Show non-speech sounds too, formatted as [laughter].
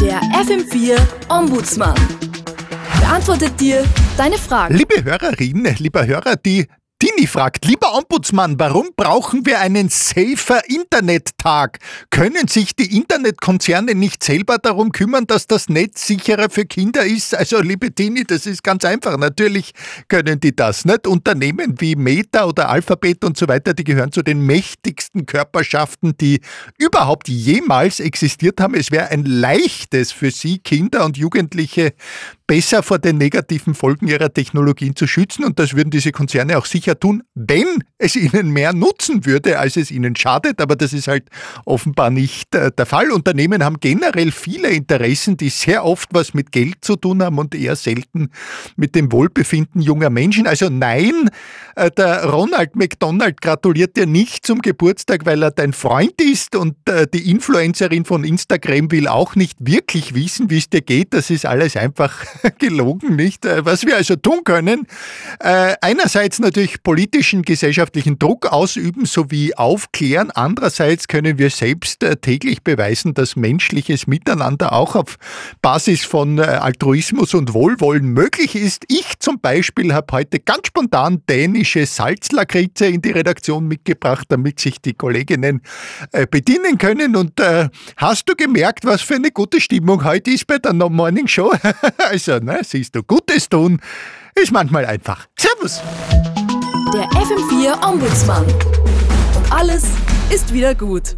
Der FM4 Ombudsmann beantwortet dir deine Fragen. Liebe Hörerinnen, lieber Hörer, die Tini fragt, lieber Ombudsmann, warum brauchen wir einen safer Internet-Tag? Können sich die Internetkonzerne nicht selber darum kümmern, dass das Netz sicherer für Kinder ist? Also, liebe Tini, das ist ganz einfach. Natürlich können die das nicht. Unternehmen wie Meta oder Alphabet und so weiter, die gehören zu den mächtigsten Körperschaften, die überhaupt jemals existiert haben. Es wäre ein leichtes für sie, Kinder und Jugendliche besser vor den negativen Folgen ihrer Technologien zu schützen. Und das würden diese Konzerne auch sicher tun, wenn es ihnen mehr nutzen würde, als es ihnen schadet. Aber das ist halt offenbar nicht äh, der Fall. Unternehmen haben generell viele Interessen, die sehr oft was mit Geld zu tun haben und eher selten mit dem Wohlbefinden junger Menschen. Also nein, äh, der Ronald McDonald gratuliert dir nicht zum Geburtstag, weil er dein Freund ist und äh, die Influencerin von Instagram will auch nicht wirklich wissen, wie es dir geht. Das ist alles einfach [laughs] gelogen, nicht? Äh, was wir also tun können, äh, einerseits natürlich politischen, gesellschaftlichen Druck ausüben sowie aufklären. Andererseits können wir selbst äh, täglich beweisen, dass menschliches Miteinander auch auf Basis von Altruismus und Wohlwollen möglich ist. Ich zum Beispiel habe heute ganz spontan dänische Salzlakritze in die Redaktion mitgebracht, damit sich die Kolleginnen bedienen können. Und hast du gemerkt, was für eine gute Stimmung heute ist bei der No Morning Show? [laughs] also also, ne, siehst du, Gutes tun ist manchmal einfach. Servus! Der FM4 Ombudsmann. Und alles ist wieder gut.